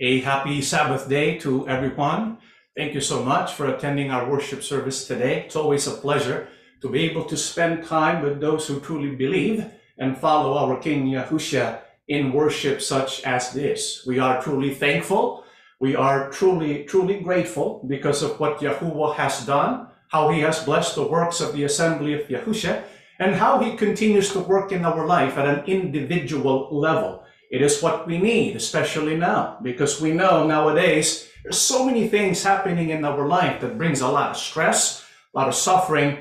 A happy Sabbath day to everyone. Thank you so much for attending our worship service today. It's always a pleasure to be able to spend time with those who truly believe and follow our King Yahushua in worship such as this. We are truly thankful. We are truly, truly grateful because of what Yahuwah has done, how he has blessed the works of the assembly of Yahushua, and how he continues to work in our life at an individual level. It is what we need, especially now, because we know nowadays there's so many things happening in our life that brings a lot of stress, a lot of suffering,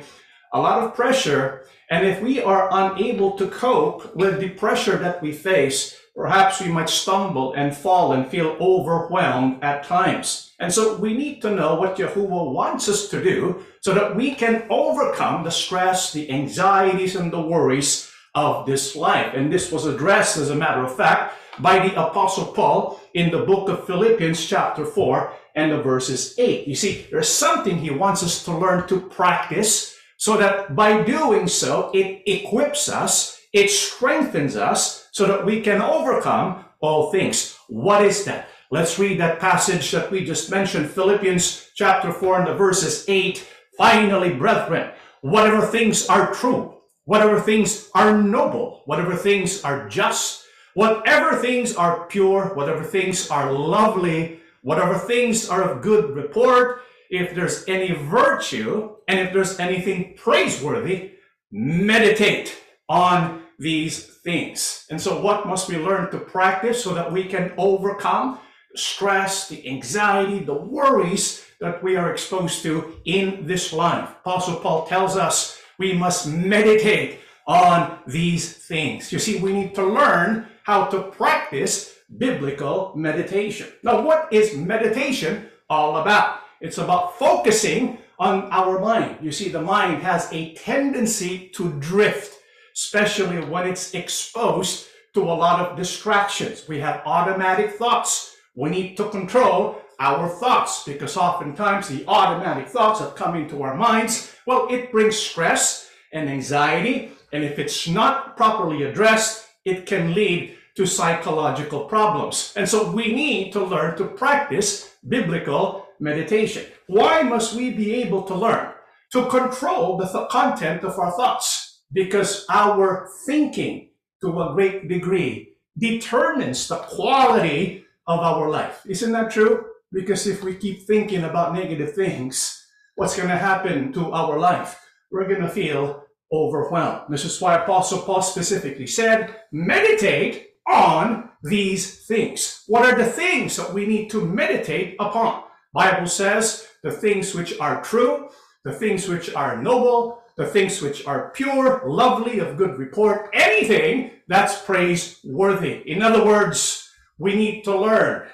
a lot of pressure. And if we are unable to cope with the pressure that we face, perhaps we might stumble and fall and feel overwhelmed at times. And so we need to know what Yahuwah wants us to do so that we can overcome the stress, the anxieties, and the worries of this life. And this was addressed, as a matter of fact, by the Apostle Paul in the book of Philippians, chapter 4, and the verses 8. You see, there's something he wants us to learn to practice so that by doing so, it equips us, it strengthens us so that we can overcome all things. What is that? Let's read that passage that we just mentioned, Philippians chapter 4 and the verses 8. Finally, brethren, whatever things are true, whatever things are noble, whatever things are just, whatever things are pure, whatever things are lovely, whatever things are of good report, if there's any virtue, and if there's anything praiseworthy, meditate on these things. And so what must we learn to practice so that we can overcome stress, the anxiety, the worries that we are exposed to in this life? Apostle Paul tells us we must meditate on these things. You see, we need to learn how to practice biblical meditation. Now, what is meditation all about? It's about focusing on our mind. You see, the mind has a tendency to drift, especially when it's exposed to a lot of distractions. We have automatic thoughts. We need to control our thoughts because oftentimes the automatic thoughts that come into our minds, well, it brings stress and anxiety. And if it's not properly addressed, it can lead to psychological problems. And so we need to learn to practice biblical meditation. Why must we be able to learn? To control the th- content of our thoughts. Because our thinking to a great degree determines the quality of our life. Isn't that true? Because if we keep thinking about negative things, what's going to happen to our life? We're going to feel overwhelmed. This is why Apostle Paul specifically said, meditate on these things. What are the things that we need to meditate upon? Bible says the things which are true, the things which are noble, the things which are pure, lovely, of good report, anything that's praiseworthy. In other words, we need to learn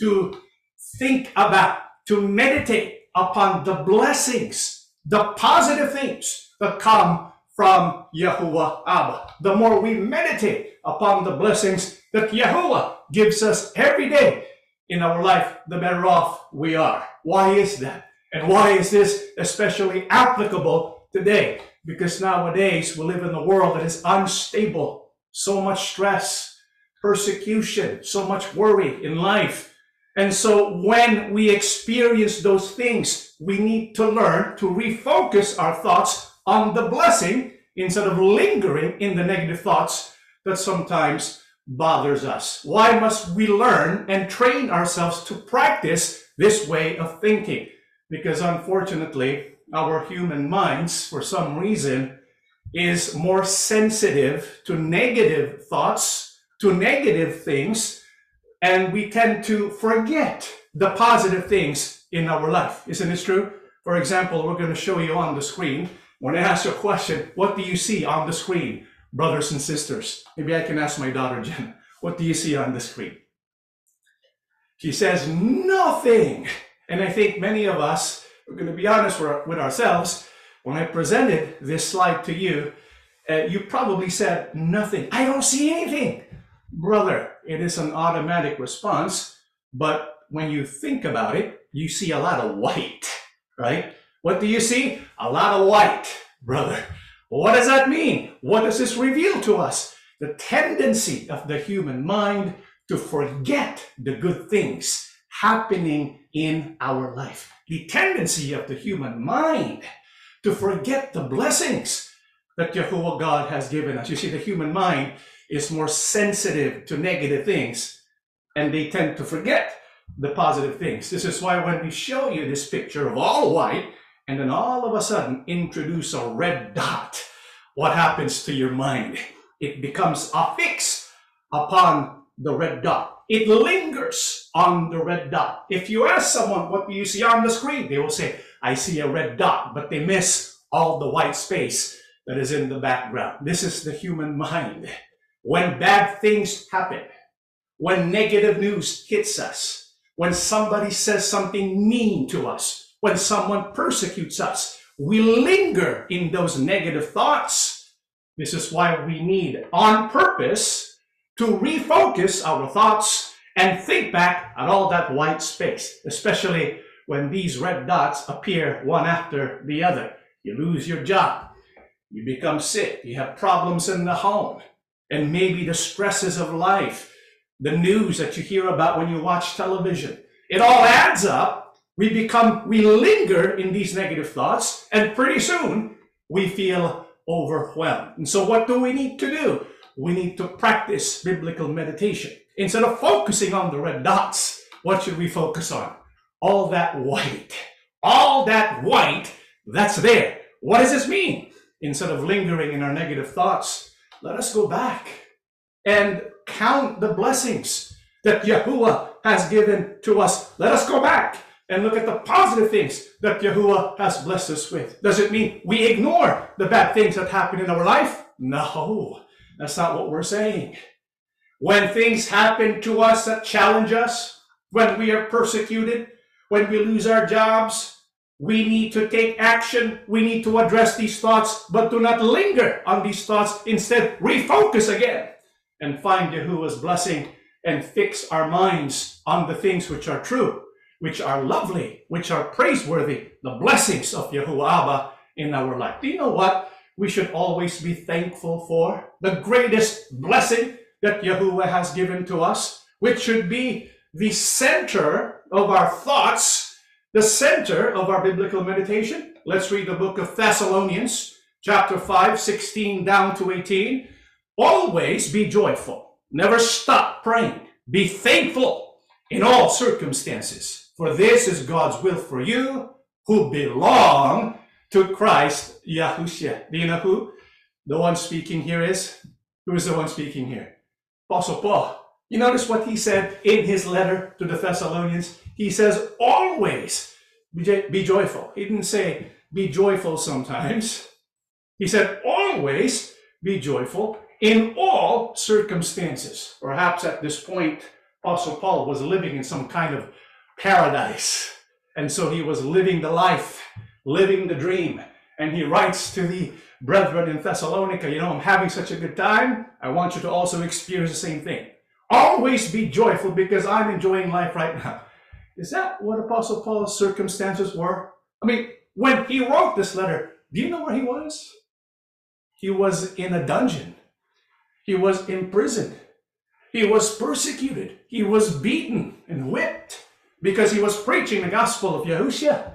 to think about, to meditate upon the blessings, the positive things that come from Yahuwah Abba. The more we meditate upon the blessings that Yahuwah gives us every day in our life, the better off we are. Why is that? And why is this especially applicable today? Because nowadays we live in a world that is unstable, so much stress, persecution, so much worry in life and so when we experience those things, we need to learn to refocus our thoughts on the blessing instead of lingering in the negative thoughts that sometimes bothers us. Why must we learn and train ourselves to practice this way of thinking? Because unfortunately, our human minds, for some reason, is more sensitive to negative thoughts, to negative things, and we tend to forget the positive things in our life. Isn't this true? For example, we're going to show you on the screen. When I ask a question, what do you see on the screen, brothers and sisters? Maybe I can ask my daughter, Jen, what do you see on the screen? She says, nothing. And I think many of us, we're going to be honest with ourselves, when I presented this slide to you, uh, you probably said, nothing. I don't see anything. Brother, it is an automatic response, but when you think about it, you see a lot of white, right? What do you see? A lot of white, brother. What does that mean? What does this reveal to us? The tendency of the human mind to forget the good things happening in our life. The tendency of the human mind to forget the blessings that Jehovah God has given us. You see, the human mind is more sensitive to negative things and they tend to forget the positive things. This is why when we show you this picture of all white and then all of a sudden introduce a red dot, what happens to your mind? It becomes a fix upon the red dot. It lingers on the red dot. If you ask someone, what do you see on the screen? They will say, I see a red dot, but they miss all the white space that is in the background. This is the human mind. When bad things happen, when negative news hits us, when somebody says something mean to us, when someone persecutes us, we linger in those negative thoughts. This is why we need, on purpose, to refocus our thoughts and think back at all that white space, especially when these red dots appear one after the other. You lose your job, you become sick, you have problems in the home, and maybe the stresses of life the news that you hear about when you watch television. It all adds up. We become, we linger in these negative thoughts, and pretty soon we feel overwhelmed. And so, what do we need to do? We need to practice biblical meditation. Instead of focusing on the red dots, what should we focus on? All that white. All that white that's there. What does this mean? Instead of lingering in our negative thoughts, let us go back and count the blessings that Yahuwah has given to us. Let us go back and look at the positive things that Yahuwah has blessed us with. Does it mean we ignore the bad things that happen in our life? No, that's not what we're saying. When things happen to us that challenge us, when we are persecuted, when we lose our jobs, we need to take action. We need to address these thoughts, but do not linger on these thoughts. Instead, refocus again and find Yahuwah's blessing and fix our minds on the things which are true, which are lovely, which are praiseworthy, the blessings of Yahuwah Abba in our life. Do you know what we should always be thankful for? The greatest blessing that Yahuwah has given to us, which should be the center of our thoughts, the center of our biblical meditation. Let's read the book of Thessalonians, chapter 5, 16 down to 18. Always be joyful. Never stop praying. Be thankful in all circumstances, for this is God's will for you who belong to Christ Yahushua. Do you know who the one speaking here is? Who is the one speaking here? Apostle Paul. You notice what he said in his letter to the Thessalonians? He says, always be joyful. He didn't say, be joyful sometimes. He said, always be joyful in all circumstances. Perhaps at this point, Apostle Paul was living in some kind of paradise. And so he was living the life, living the dream. And he writes to the brethren in Thessalonica, you know, I'm having such a good time. I want you to also experience the same thing. Always be joyful because I'm enjoying life right now. Is that what Apostle Paul's circumstances were? I mean, when he wrote this letter, do you know where he was? He was in a dungeon. He was imprisoned. He was persecuted. He was beaten and whipped because he was preaching the gospel of Yahushua.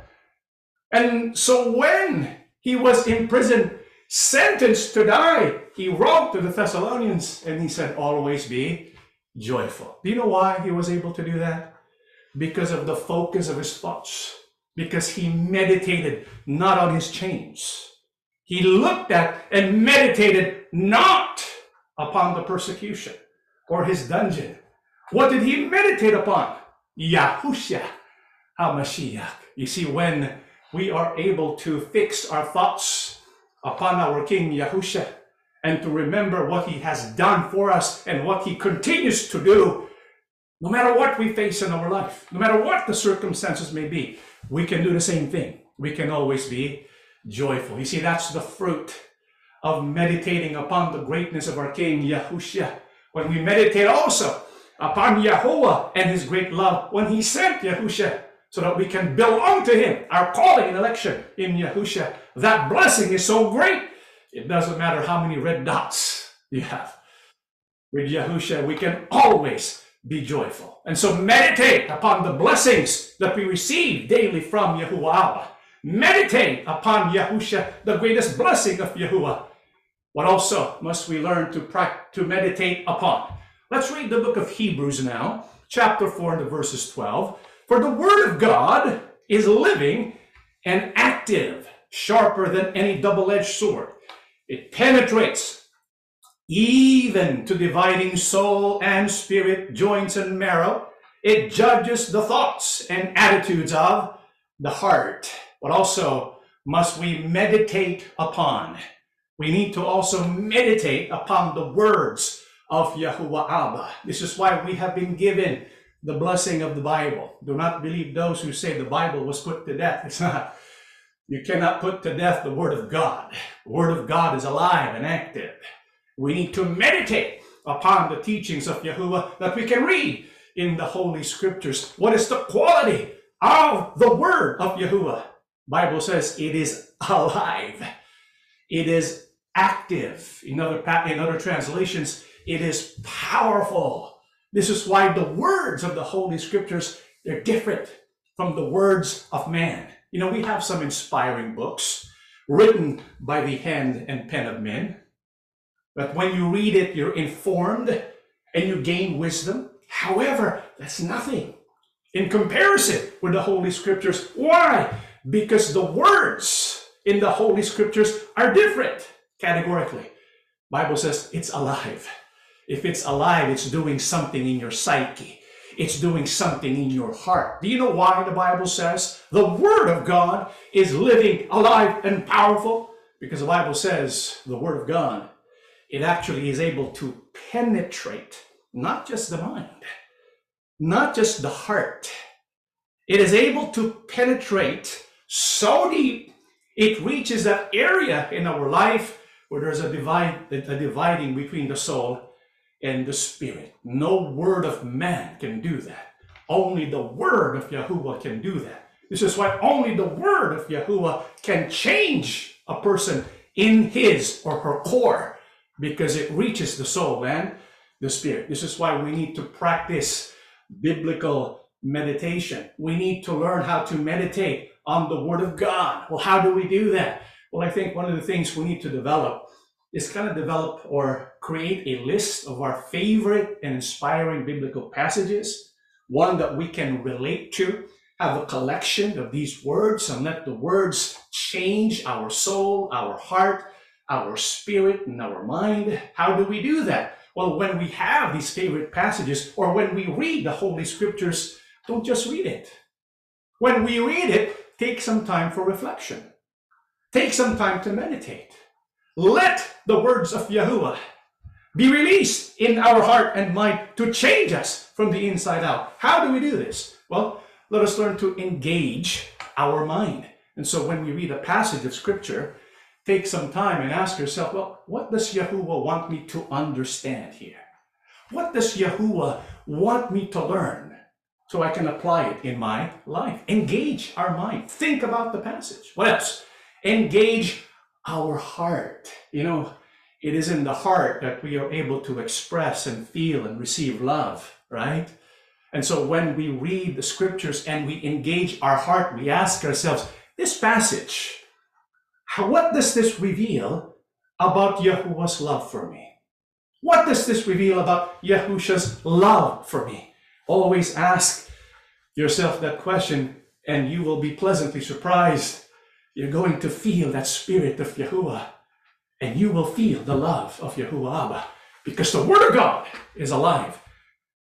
And so when he was in prison, sentenced to die, he wrote to the Thessalonians and he said, Always be joyful. Do you know why he was able to do that? Because of the focus of his thoughts, because he meditated not on his chains. He looked at and meditated not upon the persecution or his dungeon. What did he meditate upon? Yahushua HaMashiach. You see, when we are able to fix our thoughts upon our King Yahushua and to remember what he has done for us and what he continues to do, no matter what we face in our life, no matter what the circumstances may be, we can do the same thing. We can always be joyful. You see, that's the fruit of meditating upon the greatness of our King Yahushua. When we meditate also upon Yahuwah and his great love, when he sent Yahushua so that we can belong to him, our calling and election in Yahushua, that blessing is so great. It doesn't matter how many red dots you have. With Yahushua, we can always be joyful. And so meditate upon the blessings that we receive daily from Yahuwah. Meditate upon Yahusha, the greatest blessing of Yahuwah. What also must we learn to, to meditate upon? Let's read the book of Hebrews now, chapter 4 and the verses 12. For the word of God is living and active, sharper than any double-edged sword. It penetrates even to dividing soul and spirit, joints and marrow. It judges the thoughts and attitudes of the heart. But also must we meditate upon. We need to also meditate upon the words of Yahuwah Abba. This is why we have been given the blessing of the Bible. Do not believe those who say the Bible was put to death. It's not. You cannot put to death the Word of God. The Word of God is alive and active. We need to meditate upon the teachings of Yahuwah that we can read in the Holy Scriptures. What is the quality of the Word of Yahuwah? Bible says it is alive. It is active. In other, in other translations, it is powerful. This is why the words of the Holy Scriptures, they're different from the words of man. You know, we have some inspiring books written by the hand and pen of men. But when you read it, you're informed and you gain wisdom. However, that's nothing in comparison with the Holy Scriptures. Why? Because the words in the Holy Scriptures are different categorically. Bible says it's alive. If it's alive, it's doing something in your psyche. It's doing something in your heart. Do you know why the Bible says the Word of God is living, alive, and powerful? Because the Bible says the Word of God it actually is able to penetrate not just the mind, not just the heart. It is able to penetrate so deep it reaches that area in our life where there's a, divide, a dividing between the soul and the spirit. No word of man can do that. Only the word of Yahuwah can do that. This is why only the word of Yahuwah can change a person in his or her core because it reaches the soul and the spirit. This is why we need to practice biblical meditation. We need to learn how to meditate on the Word of God. Well, how do we do that? Well, I think one of the things we need to develop is kind of develop or create a list of our favorite and inspiring biblical passages, one that we can relate to, have a collection of these words and let the words change our soul, our heart, our spirit and our mind. How do we do that? Well, when we have these favorite passages or when we read the Holy Scriptures, don't just read it. When we read it, take some time for reflection. Take some time to meditate. Let the words of Yahuwah be released in our heart and mind to change us from the inside out. How do we do this? Well, let us learn to engage our mind. And so when we read a passage of scripture, take some time and ask yourself, well, what does Yahuwah want me to understand here? What does Yahuwah want me to learn so I can apply it in my life? Engage our mind. Think about the passage. What else? Engage our heart. You know, it is in the heart that we are able to express and feel and receive love, right? And so when we read the scriptures and we engage our heart, we ask ourselves, this passage, what does this reveal about Yahuwah's love for me? What does this reveal about Yahusha's love for me? Always ask yourself that question, and you will be pleasantly surprised. You're going to feel that spirit of Yahuwah, and you will feel the love of Yahuwah Abba, because the Word of God is alive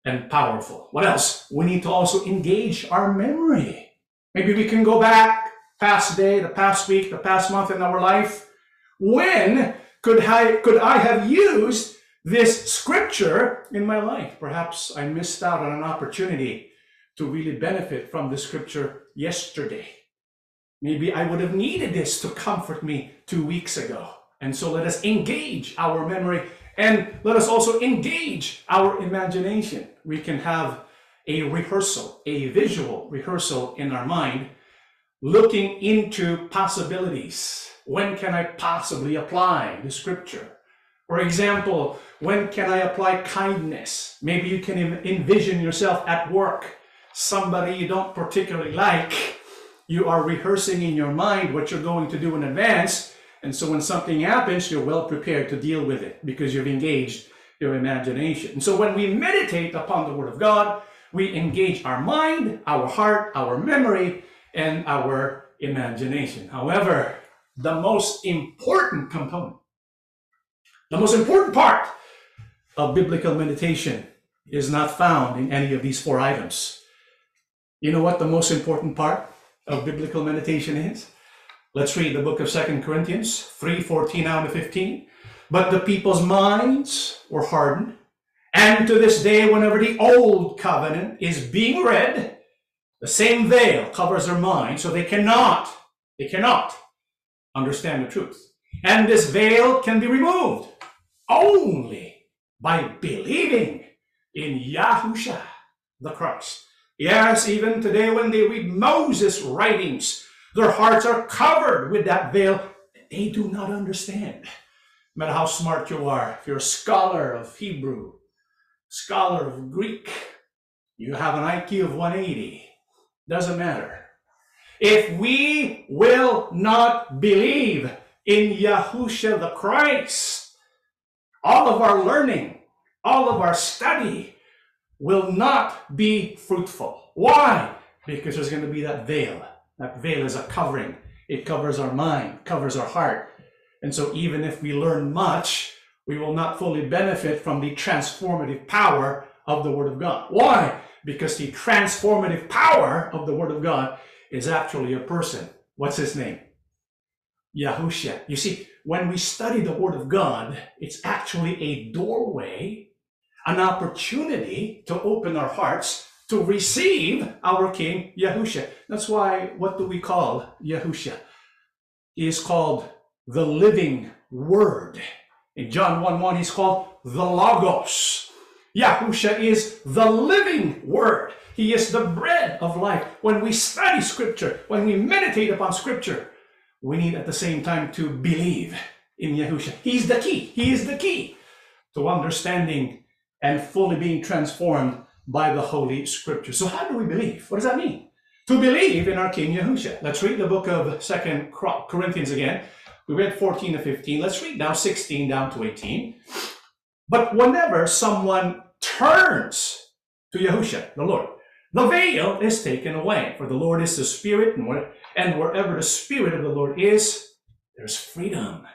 and powerful. What else? We need to also engage our memory. Maybe we can go back past day, the past week, the past month in our life? When could I, could I have used this scripture in my life? Perhaps I missed out on an opportunity to really benefit from the scripture yesterday. Maybe I would have needed this to comfort me two weeks ago. And so let us engage our memory and let us also engage our imagination. We can have a rehearsal, a visual rehearsal in our mind looking into possibilities. When can I possibly apply the scripture? For example, when can I apply kindness? Maybe you can envision yourself at work, somebody you don't particularly like. You are rehearsing in your mind what you're going to do in advance. And so when something happens, you're well prepared to deal with it because you've engaged your imagination. And so when we meditate upon the Word of God, we engage our mind, our heart, our memory, and our imagination. However, the most important component, the most important part of biblical meditation is not found in any of these four items. You know what the most important part of biblical meditation is? Let's read the book of Second Corinthians 3 14 out to 15. But the people's minds were hardened. And to this day, whenever the old covenant is being read, the same veil covers their mind, so they cannot, they cannot understand the truth. And this veil can be removed only by believing in Yahusha, the Christ. Yes, even today when they read Moses' writings, their hearts are covered with that veil. They do not understand. No matter how smart you are, if you're a scholar of Hebrew, scholar of Greek, you have an IQ of 180, doesn't matter. If we will not believe in Yahusha the Christ, all of our learning, all of our study will not be fruitful. Why? Because there's going to be that veil. That veil is a covering. It covers our mind, covers our heart. And so even if we learn much, we will not fully benefit from the transformative power of the Word of God. Why? Because the transformative power of the Word of God is actually a person. What's his name? Yahusha. You see, when we study the Word of God, it's actually a doorway, an opportunity to open our hearts to receive our King Yahusha. That's why, what do we call Yahusha? He is called the living Word. In John 1 1, he's called the Logos. Yahusha is the living Word. He is the bread of life. When we study Scripture, when we meditate upon Scripture, we need at the same time to believe in Yahusha. He's the key. He is the key to understanding and fully being transformed by the Holy Scripture. So how do we believe? What does that mean? To believe in our King Yahusha. Let's read the book of Second Corinthians again. We read 14 to 15. Let's read now 16 down to 18. But whenever someone turns to Yahusha, the Lord, the veil is taken away. For the Lord is the Spirit, and wherever the Spirit of the Lord is, there's freedom.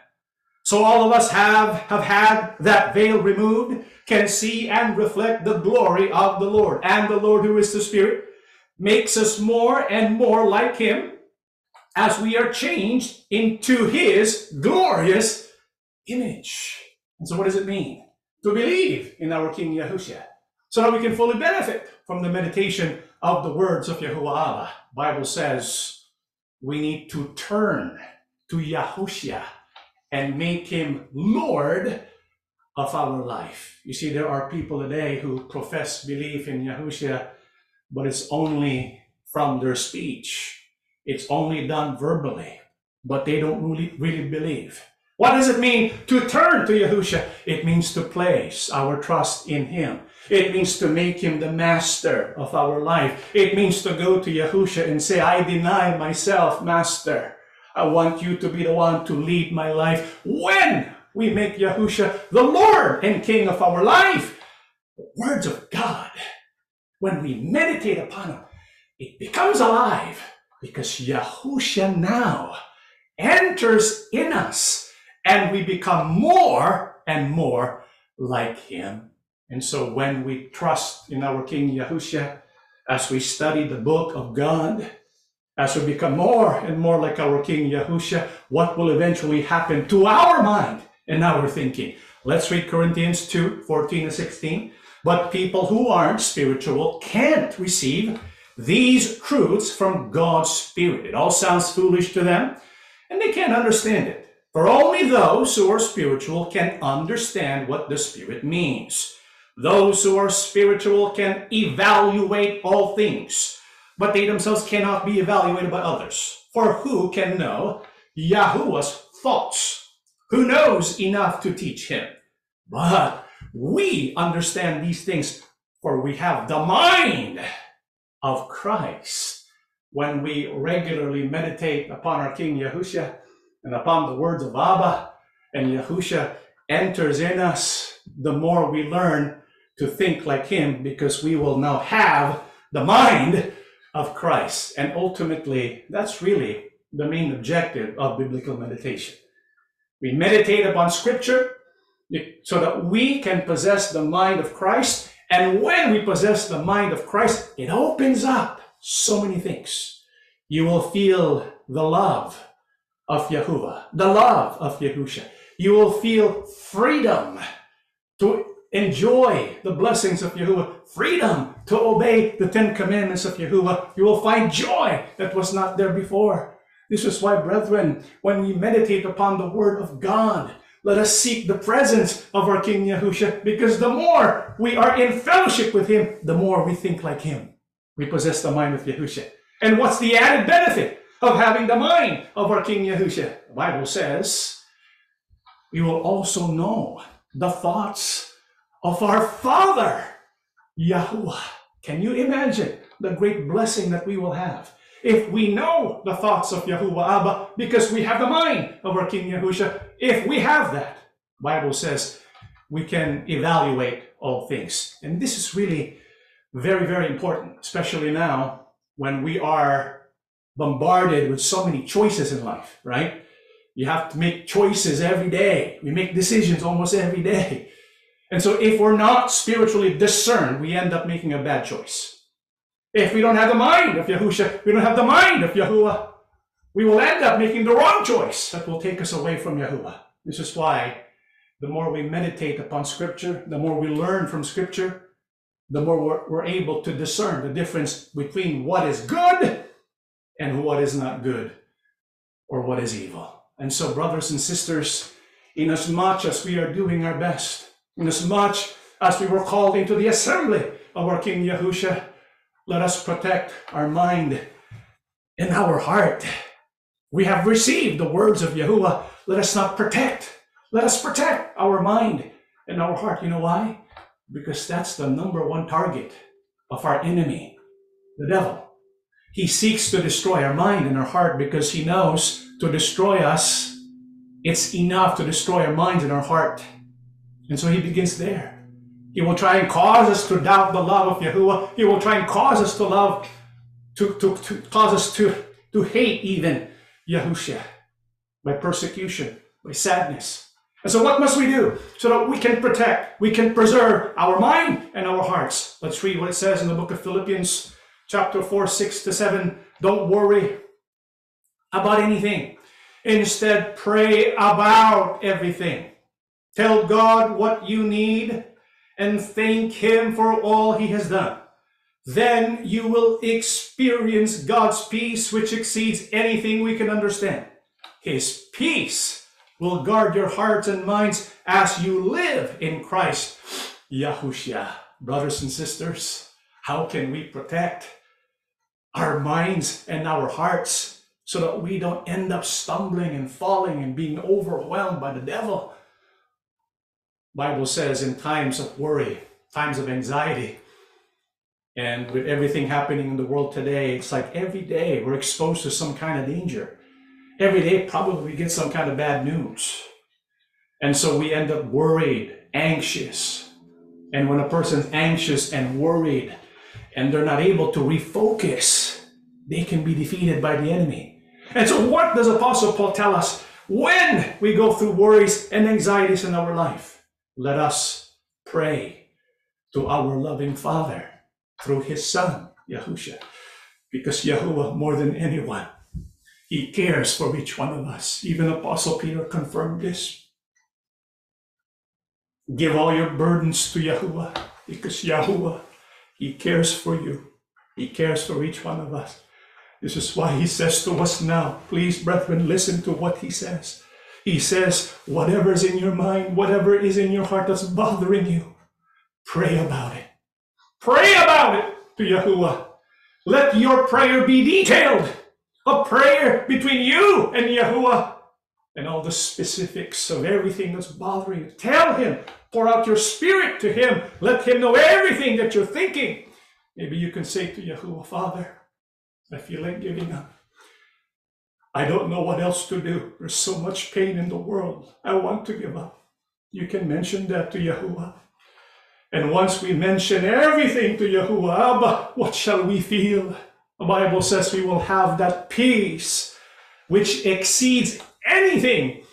So all of us have, have had that veil removed, can see and reflect the glory of the Lord. And the Lord, who is the Spirit, makes us more and more like Him as we are changed into His glorious image. And so, what does it mean? To believe in our King Yahushua so that we can fully benefit from the meditation of the words of Yahuwah Allah. Bible says we need to turn to Yahushua and make him Lord of our life. You see, there are people today who profess belief in Yahushua, but it's only from their speech. It's only done verbally, but they don't really, really believe. What does it mean to turn to Yahushua? It means to place our trust in him. It means to make him the master of our life. It means to go to Yahusha and say, I deny myself, master. I want you to be the one to lead my life. When we make Yahusha the Lord and King of our life, the words of God, when we meditate upon them, it becomes alive because Yahusha now enters in us and we become more and more like him and so when we trust in our King Yahushua, as we study the book of God, as we become more and more like our King Yahushua, what will eventually happen to our mind and our thinking? Let's read Corinthians 2, 14 and 16. But people who aren't spiritual can't receive these truths from God's Spirit. It all sounds foolish to them, and they can't understand it. For only those who are spiritual can understand what the Spirit means. Those who are spiritual can evaluate all things, but they themselves cannot be evaluated by others. For who can know Yahuwah's thoughts? Who knows enough to teach him? But we understand these things for we have the mind of Christ. When we regularly meditate upon our King Yahushua and upon the words of Abba, and Yahushua enters in us, the more we learn to think like him because we will now have the mind of Christ. And ultimately, that's really the main objective of biblical meditation. We meditate upon scripture so that we can possess the mind of Christ. And when we possess the mind of Christ, it opens up so many things. You will feel the love of Yahuwah, the love of Yahusha. You will feel freedom to enjoy the blessings of Yahuwah, freedom to obey the Ten Commandments of Yahuwah. You will find joy that was not there before. This is why, brethren, when we meditate upon the Word of God, let us seek the presence of our King Yahusha, because the more we are in fellowship with Him, the more we think like Him. We possess the mind of Yahusha. And what's the added benefit of having the mind of our King Yahusha? The Bible says, we will also know the thoughts of our Father, Yahuwah. Can you imagine the great blessing that we will have? if we know the thoughts of Yahuwah Abba, because we have the mind of our King Yahusha, if we have that, Bible says we can evaluate all things. And this is really very, very important, especially now when we are bombarded with so many choices in life, right? You have to make choices every day. We make decisions almost every day. And so if we're not spiritually discerned, we end up making a bad choice. If we don't have the mind of Yahusha, we don't have the mind of Yahuwah, we will end up making the wrong choice that will take us away from Yahuwah. This is why the more we meditate upon Scripture, the more we learn from Scripture, the more we're, we're able to discern the difference between what is good and what is not good or what is evil. And so, brothers and sisters, inasmuch as we are doing our best, inasmuch as much as we were called into the assembly of our King Yahusha, let us protect our mind and our heart. We have received the words of Yahuwah. Let us not protect. Let us protect our mind and our heart. You know why? Because that's the number one target of our enemy, the devil. He seeks to destroy our mind and our heart because he knows to destroy us, it's enough to destroy our minds and our heart. And so he begins there. He will try and cause us to doubt the love of Yahuwah. He will try and cause us to love, to, to, to cause us to, to hate even Yahushua by persecution, by sadness. And so what must we do so that we can protect, we can preserve our mind and our hearts? Let's read what it says in the book of Philippians, chapter 4, 6 to 7. Don't worry about anything. Instead, pray about everything. Tell God what you need and thank Him for all He has done. Then you will experience God's peace, which exceeds anything we can understand. His peace will guard your hearts and minds as you live in Christ Yahushua. Brothers and sisters, how can we protect our minds and our hearts so that we don't end up stumbling and falling and being overwhelmed by the devil? Bible says in times of worry, times of anxiety, and with everything happening in the world today, it's like every day we're exposed to some kind of danger. Every day, probably we get some kind of bad news. And so we end up worried, anxious. And when a person's anxious and worried and they're not able to refocus, they can be defeated by the enemy. And so, what does Apostle Paul tell us when we go through worries and anxieties in our life? Let us pray to our loving Father through his Son, Yahusha. Because Yahuwah, more than anyone, he cares for each one of us. Even Apostle Peter confirmed this. Give all your burdens to Yahuwah, because Yahuwah, he cares for you. He cares for each one of us. This is why he says to us now, please, brethren, listen to what he says. He says, whatever is in your mind, whatever is in your heart that's bothering you, pray about it. Pray about it to Yahuwah. Let your prayer be detailed. A prayer between you and Yahuwah. and all the specifics of everything that's bothering you. Tell him, pour out your spirit to him, let him know everything that you're thinking. Maybe you can say to Yahuwah, Father, I feel like giving up. I don't know what else to do. There's so much pain in the world. I want to give up. You can mention that to Yahuwah. And once we mention everything to Yahuwah, Abba, what shall we feel? The Bible says we will have that peace which exceeds anything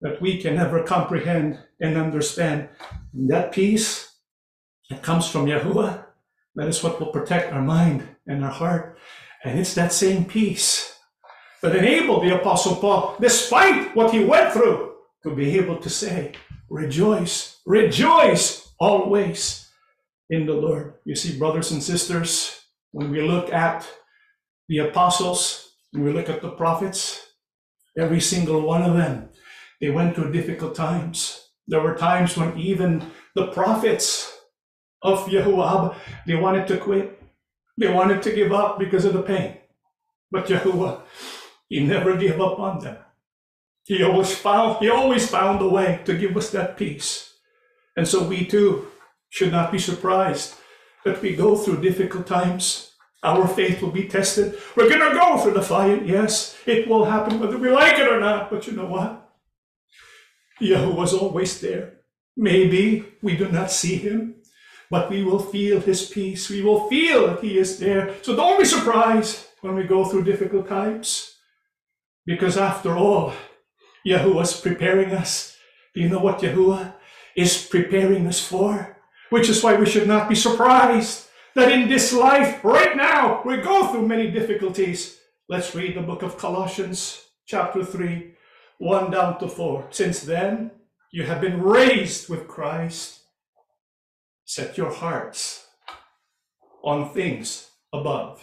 that we can ever comprehend and understand. And that peace that comes from Yahuwah, that is what will protect our mind and our heart. And it's that same peace that enabled the Apostle Paul, despite what he went through, to be able to say, Rejoice, rejoice always in the Lord. You see, brothers and sisters, when we look at the apostles, when we look at the prophets, every single one of them, they went through difficult times. There were times when even the prophets of Yahuwah, they wanted to quit. They wanted to give up because of the pain. But Yahuwah, he never gave up on them. He always found, he always found a way to give us that peace. And so we too should not be surprised that we go through difficult times. Our faith will be tested. We're going to go through the fire. Yes, it will happen whether we like it or not. But you know what? Yahweh was always there. Maybe we do not see him, but we will feel his peace. We will feel that he is there. So don't be surprised when we go through difficult times. Because after all, Yahuwah is preparing us. Do you know what Yahuwah is preparing us for? Which is why we should not be surprised that in this life, right now, we go through many difficulties. Let's read the book of Colossians, chapter 3, 1 down to 4. Since then, you have been raised with Christ. Set your hearts on things above,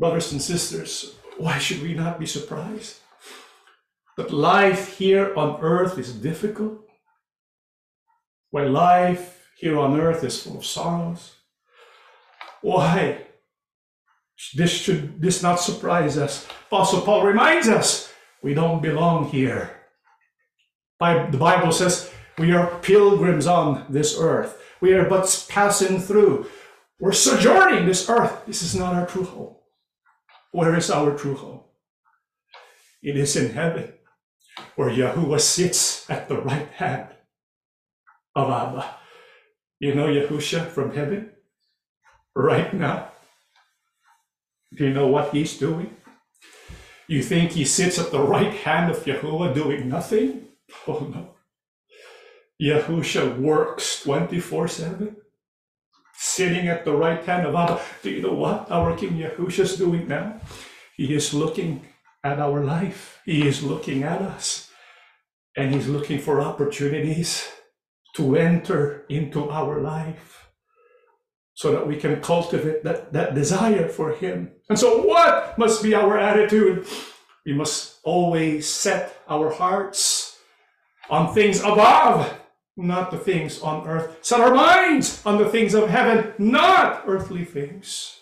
Brothers and sisters, why should we not be surprised? That life here on earth is difficult, when life here on earth is full of sorrows. Why? This should this not surprise us. Apostle Paul reminds us we don't belong here. The Bible says we are pilgrims on this earth. We are but passing through. We're sojourning this earth. This is not our true home. Where is our true home? It is in heaven, where Yahuwah sits at the right hand of Abba. You know Yahusha from heaven? Right now. Do you know what he's doing? You think he sits at the right hand of Yahuwah doing nothing? Oh no. Yahusha works 24 7, sitting at the right hand of Abba. Do you know what our King Yahusha is doing now? He is looking at our life, He is looking at us, and He's looking for opportunities to enter into our life so that we can cultivate that, that desire for Him. And so, what must be our attitude? We must always set our hearts on things above, not the things on earth. Set our minds on the things of heaven, not earthly things.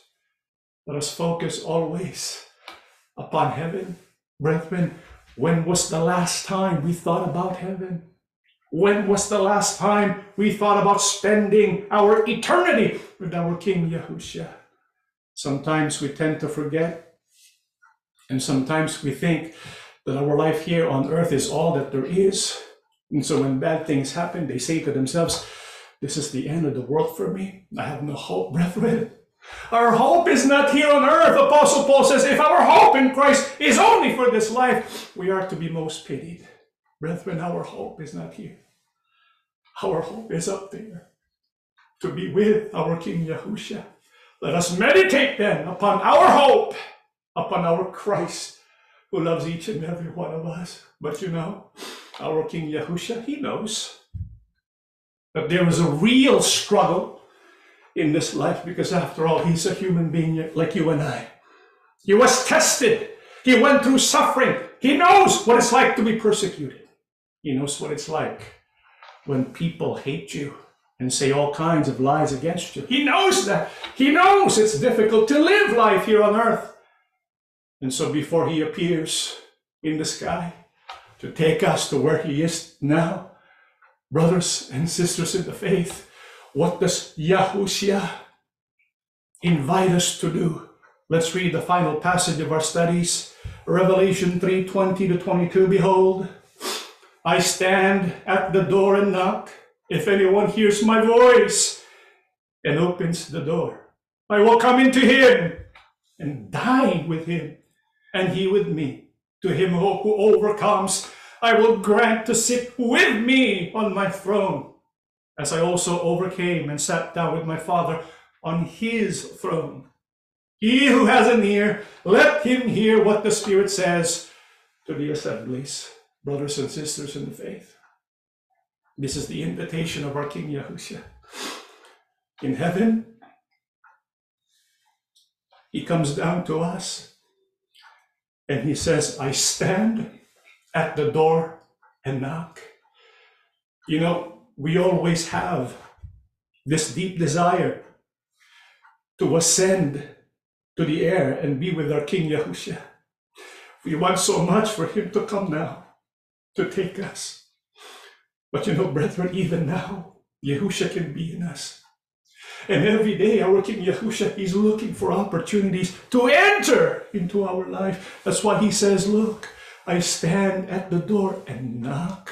Let us focus always upon heaven. Brethren, when was the last time we thought about heaven? When was the last time we thought about spending our eternity with our King Yahushua? Sometimes we tend to forget, and sometimes we think that our life here on earth is all that there is. And so when bad things happen, they say to themselves, This is the end of the world for me. I have no hope, brethren. Our hope is not here on earth. Apostle Paul says, If our hope in Christ is only for this life, we are to be most pitied. Brethren, our hope is not here. Our hope is up there to be with our King Yahusha. Let us meditate then upon our hope, upon our Christ, who loves each and every one of us. But you know, our King Yahusha, he knows that there is a real struggle in this life because after all, he's a human being like you and I. He was tested. He went through suffering. He knows what it's like to be persecuted. He knows what it's like when people hate you and say all kinds of lies against you. He knows that. He knows it's difficult to live life here on earth. And so before he appears in the sky to take us to where he is now, brothers and sisters in the faith, what does Yahushua invite us to do? Let's read the final passage of our studies. Revelation 3 20 to 22. Behold, I stand at the door and knock. If anyone hears my voice and opens the door, I will come into him and dine with him, and he with me. To him who overcomes, I will grant to sit with me on my throne, as I also overcame and sat down with my Father on his throne. He who has an ear, let him hear what the Spirit says to the assemblies, brothers and sisters in the faith. This is the invitation of our King Yahushua. In heaven, he comes down to us and he says, I stand at the door and knock. You know, we always have this deep desire to ascend to the air and be with our King Yahushua. We want so much for him to come now to take us. But you know, brethren, even now, Yahusha can be in us. And every day, our King Yahusha is looking for opportunities to enter into our life. That's why he says, Look, I stand at the door and knock.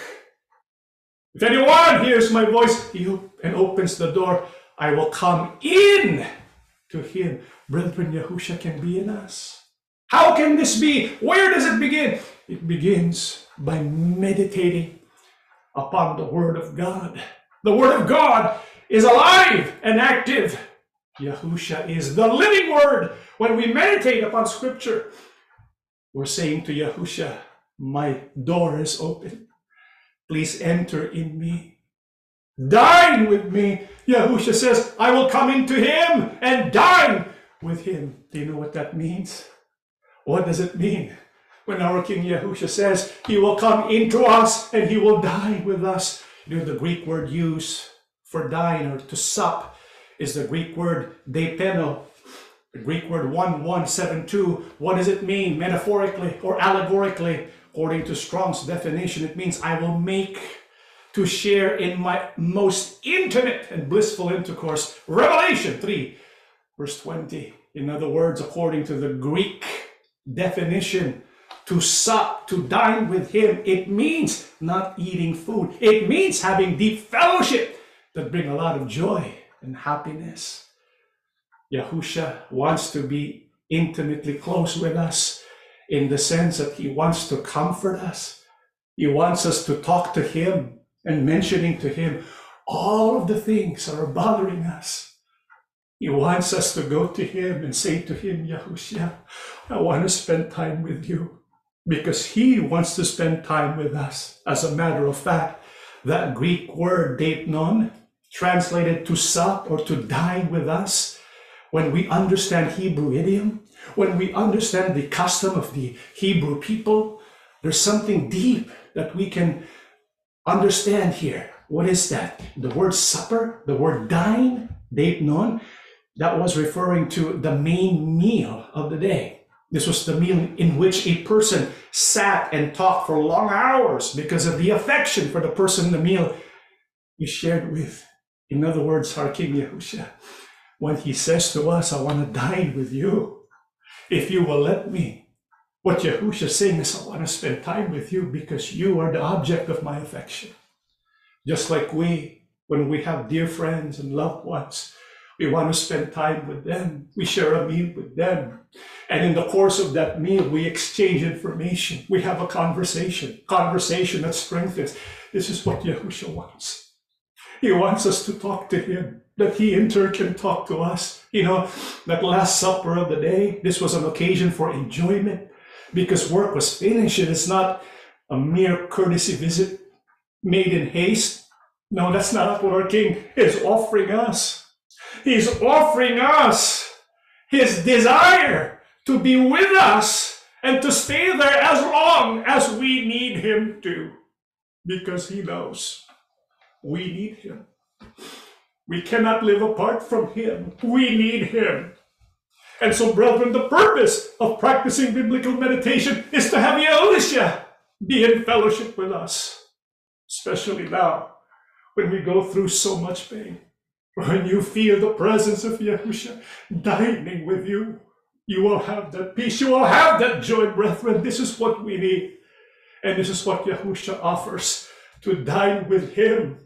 If anyone hears my voice and opens the door, I will come in to him. Brethren, Yahusha can be in us. How can this be? Where does it begin? It begins by meditating upon the Word of God. The Word of God is alive and active. Yahusha is the living Word. When we meditate upon Scripture, we're saying to Yahusha, My door is open. Please enter in me. Dine with me. Yahusha says, I will come into him and dine with him. Do you know what that means? What does it mean? when our King Yahusha says he will come into us and he will dine with us. You know, the Greek word used for dine or to sup is the Greek word depeno. The Greek word 1172. What does it mean metaphorically or allegorically? According to Strong's definition, it means I will make to share in my most intimate and blissful intercourse. Revelation 3, verse 20. In other words, according to the Greek definition, to sup, to dine with him, it means not eating food. It means having deep fellowship that bring a lot of joy and happiness. Yahusha wants to be intimately close with us in the sense that he wants to comfort us. He wants us to talk to him and mentioning to him all of the things that are bothering us. He wants us to go to him and say to him, Yahushua, I want to spend time with you because he wants to spend time with us. As a matter of fact, that Greek word deipnon, translated to sup or to dine with us, when we understand Hebrew idiom, when we understand the custom of the Hebrew people, there's something deep that we can understand here. What is that? The word supper, the word dine, deipnon, that was referring to the main meal of the day. This was the meal in which a person sat and talked for long hours because of the affection for the person the meal is shared with. In other words, our King Yahusha, when he says to us, I want to dine with you, if you will let me, what Yahusha is saying is, I want to spend time with you because you are the object of my affection. Just like we, when we have dear friends and loved ones, we want to spend time with them. We share a meal with them. And in the course of that meal, we exchange information. We have a conversation, conversation that strengthens. This is what Yahushua wants. He wants us to talk to him, that he in turn can talk to us. You know, that last supper of the day, this was an occasion for enjoyment. because work was finished. It's not a mere courtesy visit made in haste. No, that's not what our King is offering us. He's offering us his desire to be with us and to stay there as long as we need him to, because he knows we need him. We cannot live apart from him. We need him. And so, brethren, the purpose of practicing biblical meditation is to have Yahushua be in fellowship with us, especially now when we go through so much pain. When you feel the presence of Yahushua dining with you, you will have that peace. You will have that joy, brethren. This is what we need. And this is what Yahushua offers to dine with Him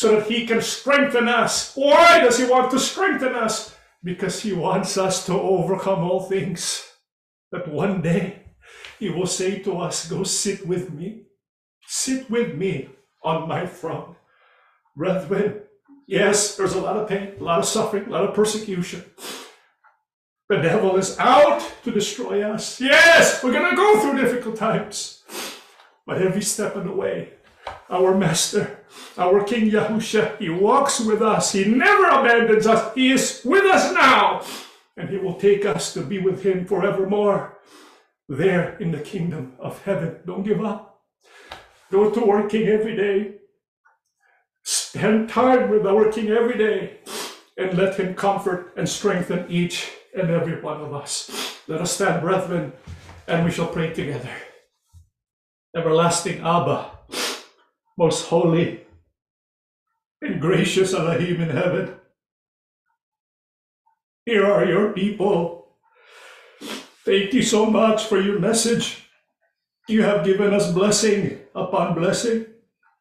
so that He can strengthen us. Why does He want to strengthen us? Because He wants us to overcome all things. That one day He will say to us, Go sit with me. Sit with me on my throne. Brethren, yes, there's a lot of pain, a lot of suffering, a lot of persecution. The devil is out to destroy us. Yes, we're going to go through difficult times. But every step of the way, our Master, our King Yahusha, He walks with us. He never abandons us. He is with us now. And He will take us to be with Him forevermore. There in the kingdom of heaven. Don't give up. Go to working every day. Spend time with our King every day. And let Him comfort and strengthen each and every one of us. Let us stand, brethren, and we shall pray together. Everlasting Abba, most holy and gracious Elohim in heaven, here are your people. Thank you so much for your message. You have given us blessing upon blessing.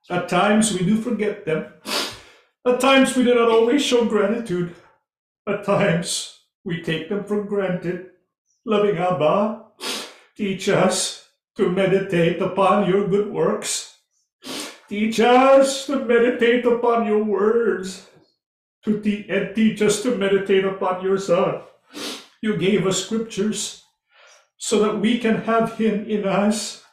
At times we do forget them. At times we do not always show gratitude. At times we take them for granted. Loving Abba, teach us to meditate upon your good works. Teach us to meditate upon your words. To te- and teach us to meditate upon your Son. You gave us scriptures so that we can have him in us,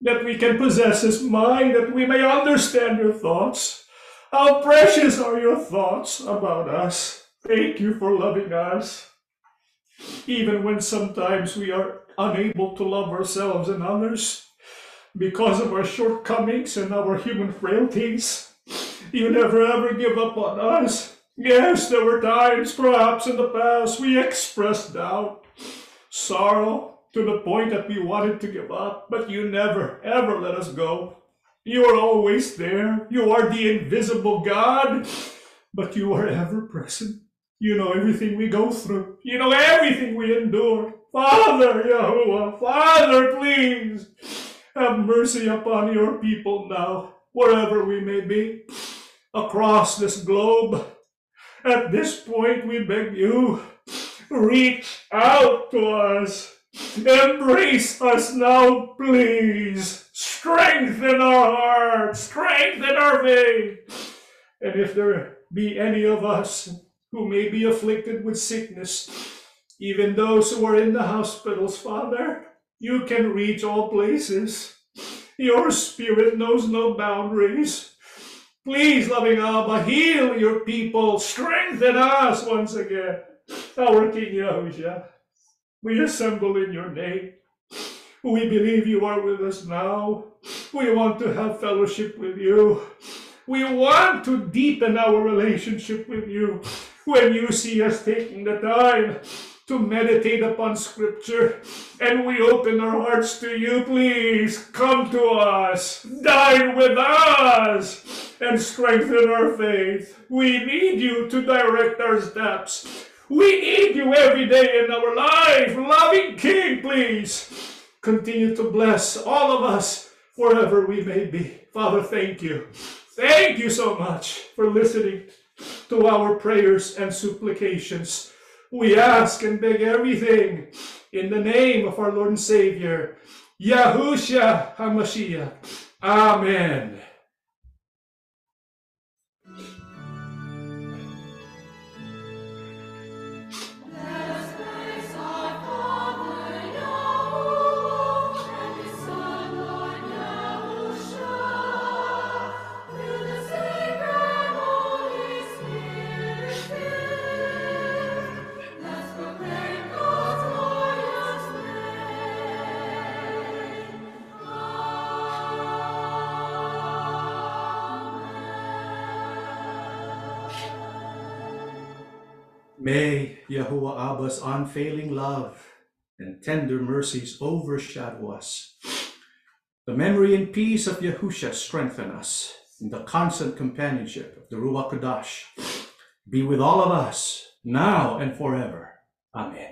that we can possess his mind, that we may understand your thoughts. How precious are your thoughts about us. Thank you for loving us even when sometimes we are unable to love ourselves and others because of our shortcomings and our human frailties. You never ever give up on us. Yes, there were times, perhaps in the past, we expressed doubt, sorrow, to the point that we wanted to give up, but you never ever let us go. You are always there. You are the invisible God, but you are ever present. You know everything we go through. You know everything we endure. Father, Yahuwah, Father, please have mercy upon your people now, wherever we may be, across this globe. At this point, we beg you, reach out to us. Embrace us now, please. Strengthen our hearts, strengthen our faith. And if there be any of us who may be afflicted with sickness, even those who are in the hospitals, Father. You can reach all places. Your spirit knows no boundaries. Please, loving Abba, heal your people. Strengthen us once again. Our King Yahushua, we assemble in your name. We believe you are with us now. We want to have fellowship with you. We want to deepen our relationship with you when you see us taking the time to meditate upon Scripture and we open our hearts to you, please come to us, dine with us, and strengthen our faith. We need you to direct our steps. We need you every day in our life. Loving King, please continue to bless all of us wherever we may be. Father, thank you. Thank you so much for listening to our prayers and supplications. We ask and beg everything in the name of our Lord and Savior, Yahushua HaMashiach. Amen. Abba's unfailing love and tender mercies overshadow us. The memory and peace of Yahusha strengthen us in the constant companionship of the Ruach Kodash. Be with all of us now and forever. Amen.